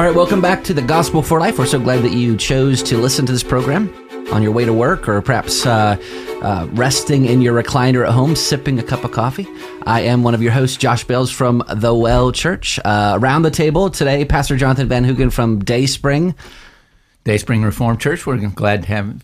All right, welcome back to the Gospel for Life. We're so glad that you chose to listen to this program on your way to work or perhaps uh, uh, resting in your recliner at home, sipping a cup of coffee. I am one of your hosts, Josh Bales from The Well Church. Uh, around the table today, Pastor Jonathan Van Hugen from Dayspring. Dayspring Reformed Church. We're glad to have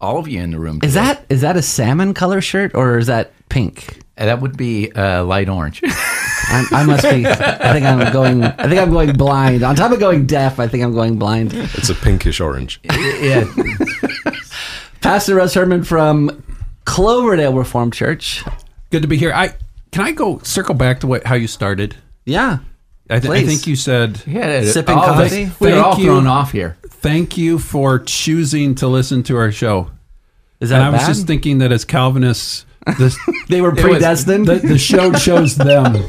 all of you in the room. Is that is that a salmon color shirt or is that pink? That would be uh, light orange. I, I must be. I think I'm going. I think I'm going blind. On top of going deaf, I think I'm going blind. It's a pinkish orange. yeah. Pastor Russ Herman from Cloverdale Reformed Church. Good to be here. I can I go circle back to what how you started. Yeah. I, th- I think you said Yeah, Sipping all of us- coffee? We're Thank all you. thrown off here. thank you for choosing to listen to our show. Is that And I was bad? just thinking that as Calvinists, this, they were was- predestined. the, the show chose them.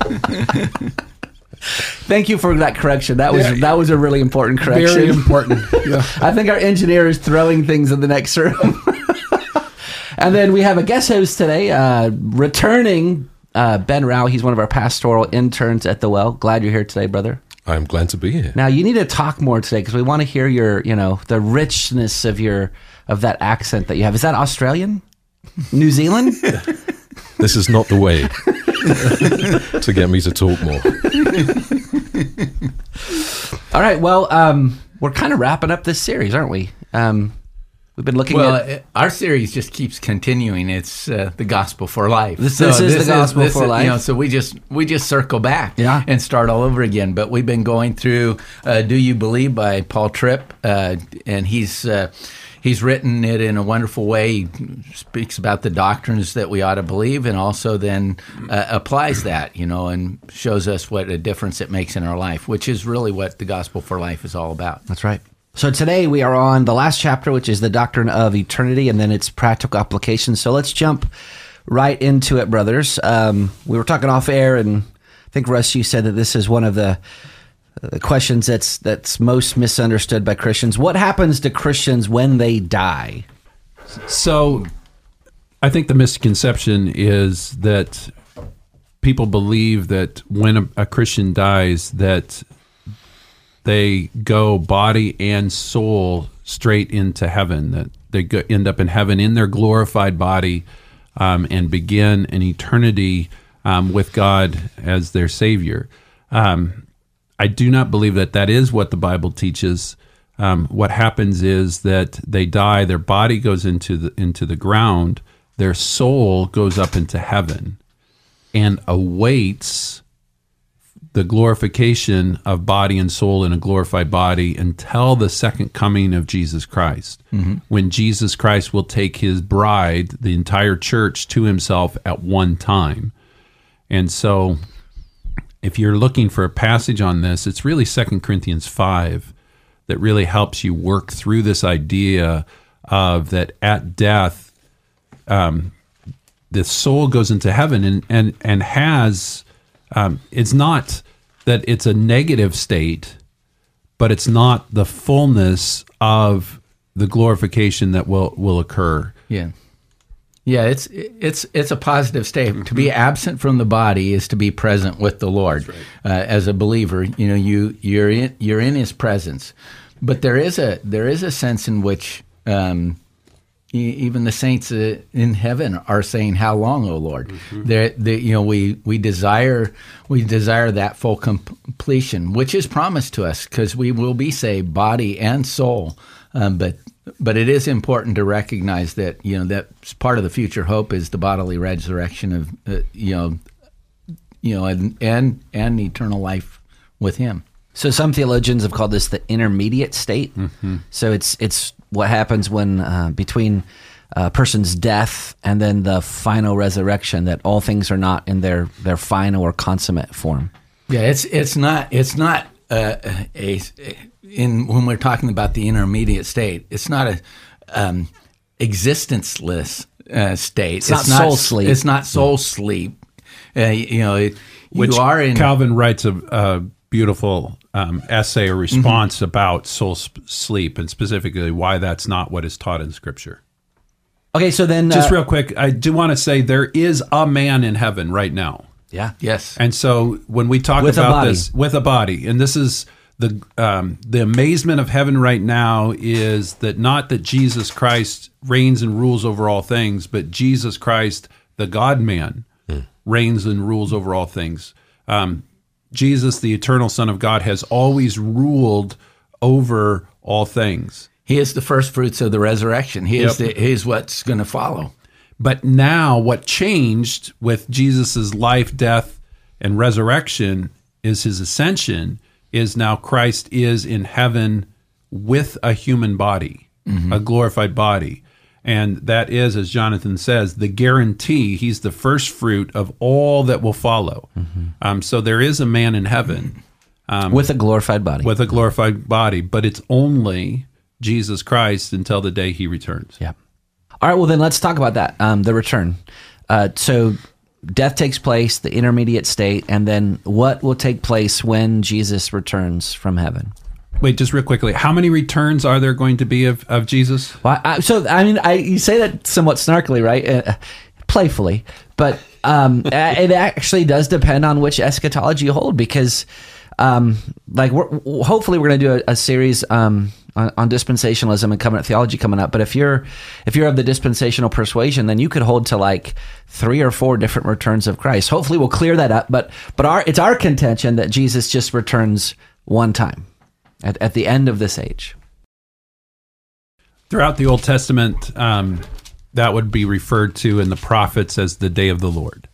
Thank you for that correction. That was Yeah. that was a really important correction. Very important. Yeah. I think our engineer is throwing things in the next room. and then we have a guest host today, uh, returning uh, Ben Rao. He's one of our pastoral interns at the Well. Glad you're here today, brother. I'm glad to be here. Now you need to talk more today because we want to hear your, you know, the richness of your of that accent that you have. Is that Australian? New Zealand? This is not the way to get me to talk more. All right. Well, um, we're kind of wrapping up this series, aren't we? Um, we've been looking Well, at. uh, our series just keeps continuing. It's uh, the gospel for life. This- this is the gospel for You know, life. so we just we just circle back, Yeah. and start all over again. But we've been going through uh, "Do You Believe" by Paul Tripp, uh, and he's. He's written it in a wonderful way. He speaks about the doctrines that we ought to believe, and also then uh, applies that, you know, and shows us what a difference it makes in our life, which is really what the gospel for life is all about. That's right. So today we are on the last chapter, which is the doctrine of eternity, and then its practical application. So let's jump right into it, brothers. Um, we were talking off air, and I think Russ, you said that this is one of the, the questions that's that's most misunderstood by Christians. What happens to Christians when they die? So, I think the misconception is that people believe that when a, a Christian dies, that they go body and soul straight into heaven. That they go, end up in heaven in their glorified body um, and begin an eternity um, with God as their Savior. Um, I do not believe that that is what the Bible teaches. Um, what happens is that they die, their body goes into the into the ground, their soul goes up into heaven, and awaits the glorification of body and soul in a glorified body until the second coming of Jesus Christ, when Jesus Christ will take his bride, the entire church, to himself at one time. And so if you're looking for a passage on this, it's really 2 Corinthians 5 that really helps you work through this idea of that at death, um, the soul goes into heaven and, and, and has, um, it's not that it's a negative state, but it's not the fullness of the glorification that will, will occur. Yeah. Yeah, it's it's it's a positive state. To be absent from the body is to be present with the Lord. Uh, as a believer, you know, you you're in you're in His presence, but there is a there is a sense in which um, even the saints uh, in heaven are saying, "How long, O Lord?" They, you know, we we desire we desire that full com- completion, which is promised to us, because we will be saved, body and soul. Um, but but it is important to recognize that you know that's part of the future hope is the bodily resurrection of uh, you know you know and and and eternal life with Him. So some theologians have called this the intermediate state. Mm-hmm. So it's it's what happens when uh, between a person's death and then the final resurrection that all things are not in their their final or consummate form. Yeah, it's it's not it's not uh, a, a in when we're talking about the intermediate state. It's not a um, existenceless uh, state. It's, not soul sleep. It's not soul sleep. Uh, you know, it, Which you are in Calvin writes a, a beautiful um, essay or response about soul sp- sleep and specifically why that's not what is taught in Scripture. Okay, so then Just uh, real quick, I do want to say there is a man in heaven right now. Yeah, yes. And so when we talk With about this with a body, and this is the um, the amazement of heaven right now is that not that Jesus Christ reigns and rules over all things, but Jesus Christ, the God Man, reigns and rules over all things. Um, Jesus, the eternal Son of God, has always ruled over all things. He is the first fruits of the resurrection. He is the, he is what's going to follow. But now, what changed with Jesus' life, death, and resurrection is his ascension, is now Christ is in heaven with a human body, mm-hmm. a glorified body. And that is, as Jonathan says, the guarantee. He's the first fruit of all that will follow. Mm-hmm. Um, so there is a man in heaven um, with a glorified body. with a glorified body, but it's only Jesus Christ until the day he returns. Yeah. All right. Well, then let's talk about that. Um, the return. Uh, so death takes place, the intermediate state, and then what will take place when Jesus returns from heaven? Wait, just real quickly, how many returns are there going to be of, of Jesus? Well, I, so I mean, I you say that somewhat snarkily, right? Uh, playfully, but um, it actually does depend on which eschatology you hold, because um, like we're, hopefully we're going to do a, a series um, on, on dispensationalism and covenant theology coming up. But if you're if you're of the dispensational persuasion, then you could hold to like three or four different returns of Christ. Hopefully, we'll clear that up. But but our it's our contention that Jesus just returns one time at, at the end of this age. Throughout the Old Testament, um, that would be referred to in the prophets as the day of the Lord.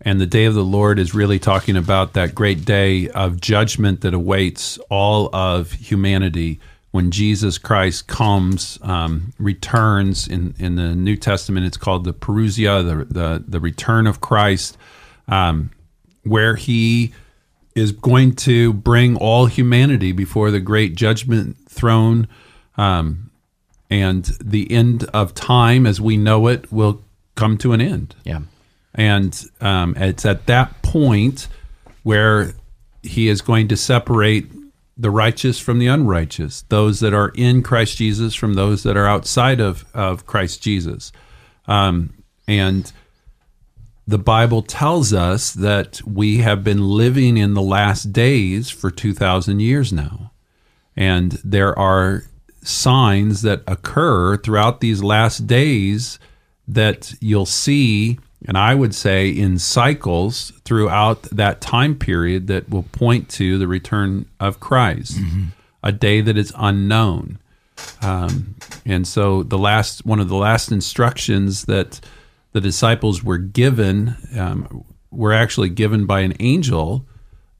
And the day of the Lord is really talking about that great day of judgment that awaits all of humanity when Jesus Christ comes, um, returns. In, in the New Testament, it's called the Parousia, the, the, the return of Christ, um, where he is going to bring all humanity before the great judgment throne. Um, and the end of time as we know it will come to an end. Yeah. And um, it's at that point where he is going to separate the righteous from the unrighteous, those that are in Christ Jesus from those that are outside of, of Christ Jesus. Um, and the Bible tells us that we have been living in the last days for 2,000 years now. And there are signs that occur throughout these last days that you'll see, and I would say in cycles throughout that time period that will point to the return of Christ, a day that is unknown. Um, and so the last one of the last instructions that the disciples were given um, were actually given by an angel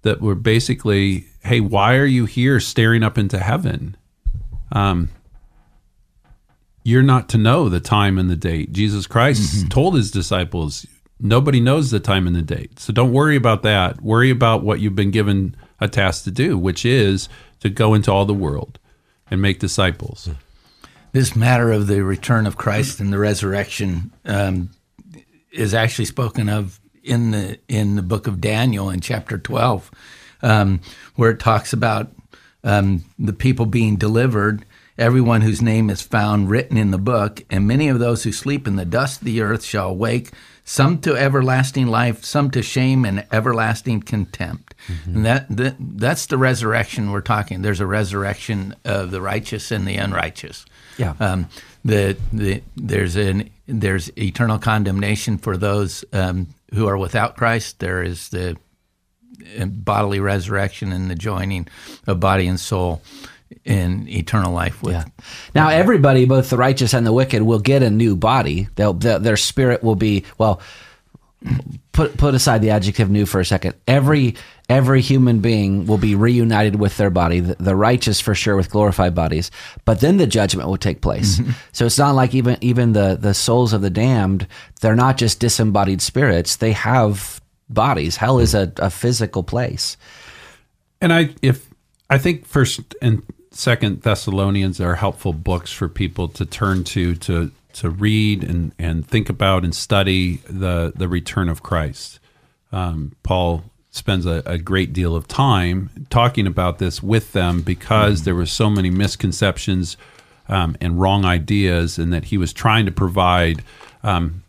that were basically, "Hey, why are you here staring up into heaven? Um, you're not to know the time and the date." Jesus Christ told his disciples, "Nobody knows the time and the date, so don't worry about that. Worry about what you've been given a task to do, which is to go into all the world and make disciples." This matter of the return of Christ and the resurrection um, is actually spoken of in the in the book of Daniel in chapter twelve, um, where it talks about um, the people being delivered, everyone whose name is found written in the book, and many of those who sleep in the dust of the earth shall awake, some to everlasting life, some to shame and everlasting contempt. And that, that that's the resurrection we're talking. There's a resurrection of the righteous and the unrighteous. Yeah. Um, the, the there's an there's eternal condemnation for those um, who are without Christ. There is the uh, bodily resurrection and the joining of body and soul in eternal life with Yeah. Now everybody, both the righteous and the wicked, will get a new body. They'll, their their spirit will be well. Put put aside the adjective "new" for a second. Every every human being will be reunited with their body. The, the righteous, for sure, with glorified bodies. But then the judgment will take place. Mm-hmm. So it's not like even even the the souls of the damned. They're not just disembodied spirits. They have bodies. Hell is a, a physical place. And I, if I think First and Second Thessalonians are helpful books for people to turn to to to read and and think about and study the the return of Christ. Um, Paul spends a, a great deal of time talking about this with them because there were so many misconceptions um, and wrong ideas, and that he was trying to provide. Um,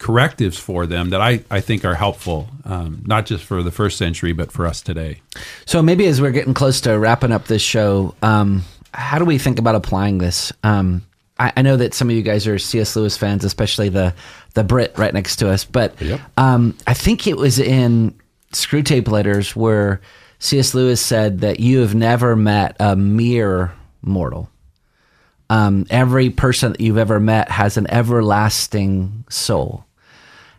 correctives for them that I, I think are helpful, um, not just for the first century, but for us today. So maybe as we're getting close to wrapping up this show, um, how do we think about applying this? Um, I, I, know that some of you guys are C.S. Lewis fans, especially the the Brit right next to us, but Yep. um, I think it was in Screwtape Letters where C.S. Lewis said that you have never met a mere mortal. Um, every person that you've ever met has an everlasting soul.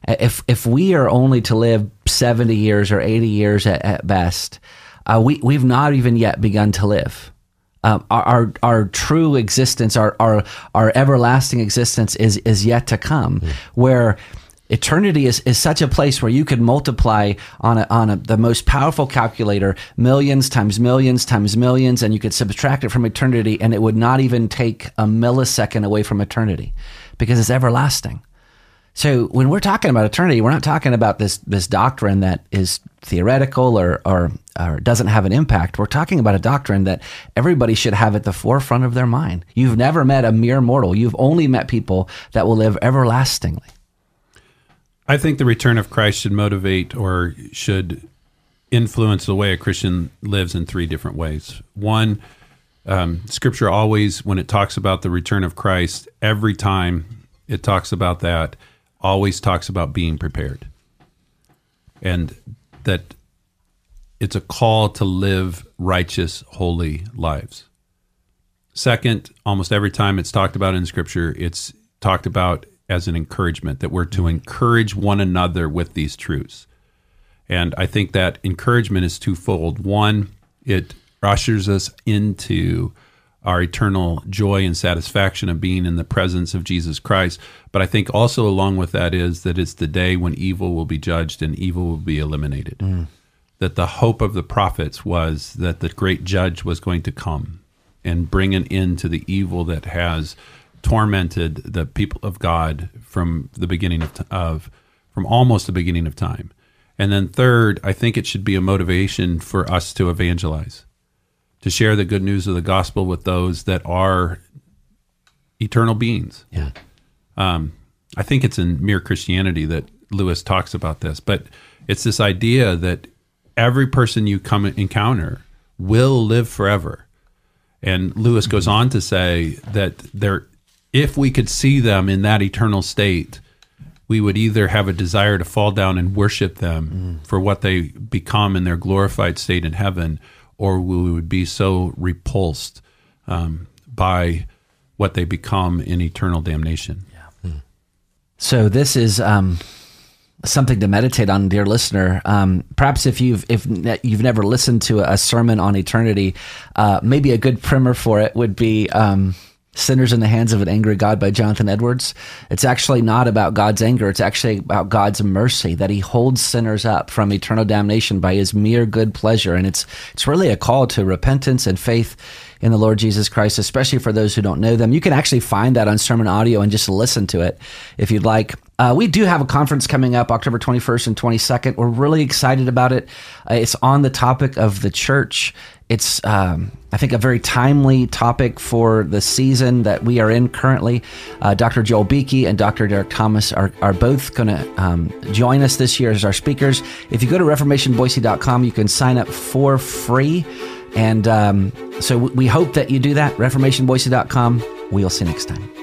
If if we are only to live seventy years or eighty years at, at best, uh, we we've not even yet begun to live. Um, our, our our true existence, our our our everlasting existence is is yet to come. Where eternity is, is such a place where you could multiply on a, on a, the most powerful calculator millions times millions times millions, and you could subtract it from eternity, and it would not even take a millisecond away from eternity because it's everlasting. So when we're talking about eternity, we're not talking about this this doctrine that is theoretical or, or or doesn't have an impact. We're talking about a doctrine that everybody should have at the forefront of their mind. You've never met a mere mortal. You've only met people that will live everlastingly. I think the return of Christ should motivate or should influence the way a Christian lives in three different ways. One, um, Scripture always, when it talks about the return of Christ, every time it talks about that, always talks about being prepared. And that it's a call to live righteous, holy lives. Second, almost every time it's talked about in Scripture, it's talked about as an encouragement that we're to encourage one another with these truths. And I think that encouragement is twofold. One, it ushers us into our eternal joy and satisfaction of being in the presence of Jesus Christ. But I think also along with that is that it's the day when evil will be judged and evil will be eliminated. Mm. That the hope of the prophets was that the great judge was going to come and bring an end to the evil that has tormented the people of God from the beginning of, of from almost the beginning of time. And then third, I think it should be a motivation for us to evangelize, to share the good news of the gospel with those that are eternal beings. Yeah. Um, I think it's in Mere Christianity that Lewis talks about this, but it's this idea that every person you come encounter will live forever. And Lewis goes on to say that there, if we could see them in that eternal state, we would either have a desire to fall down and worship them for what they become in their glorified state in heaven, or we would be so repulsed um, by what they become in eternal damnation. So this is um, something to meditate on, dear listener. Um, perhaps if you've if you've never listened to a sermon on eternity, uh, maybe a good primer for it would be. Sinners in the Hands of an Angry God by Jonathan Edwards. It's actually not about God's anger. It's actually about God's mercy that he holds sinners up from eternal damnation by his mere good pleasure. And it's, it's really a call to repentance and faith in the Lord Jesus Christ, especially for those who don't know them. You can actually find that on sermon audio and just listen to it if you'd like. Uh, we do have a conference coming up October 21st and 22nd. We're really excited about it. Uh, it's on the topic of the church. It's, um, I think, a very timely topic for the season that we are in currently. Uh, Dr. Joel Beeke and Dr. Derek Thomas are, are both going to um, join us this year as our speakers. If you go to reformationboise.com, you can sign up for free. And um, so we hope that you do that. Reformationboise.com. We'll see you next time.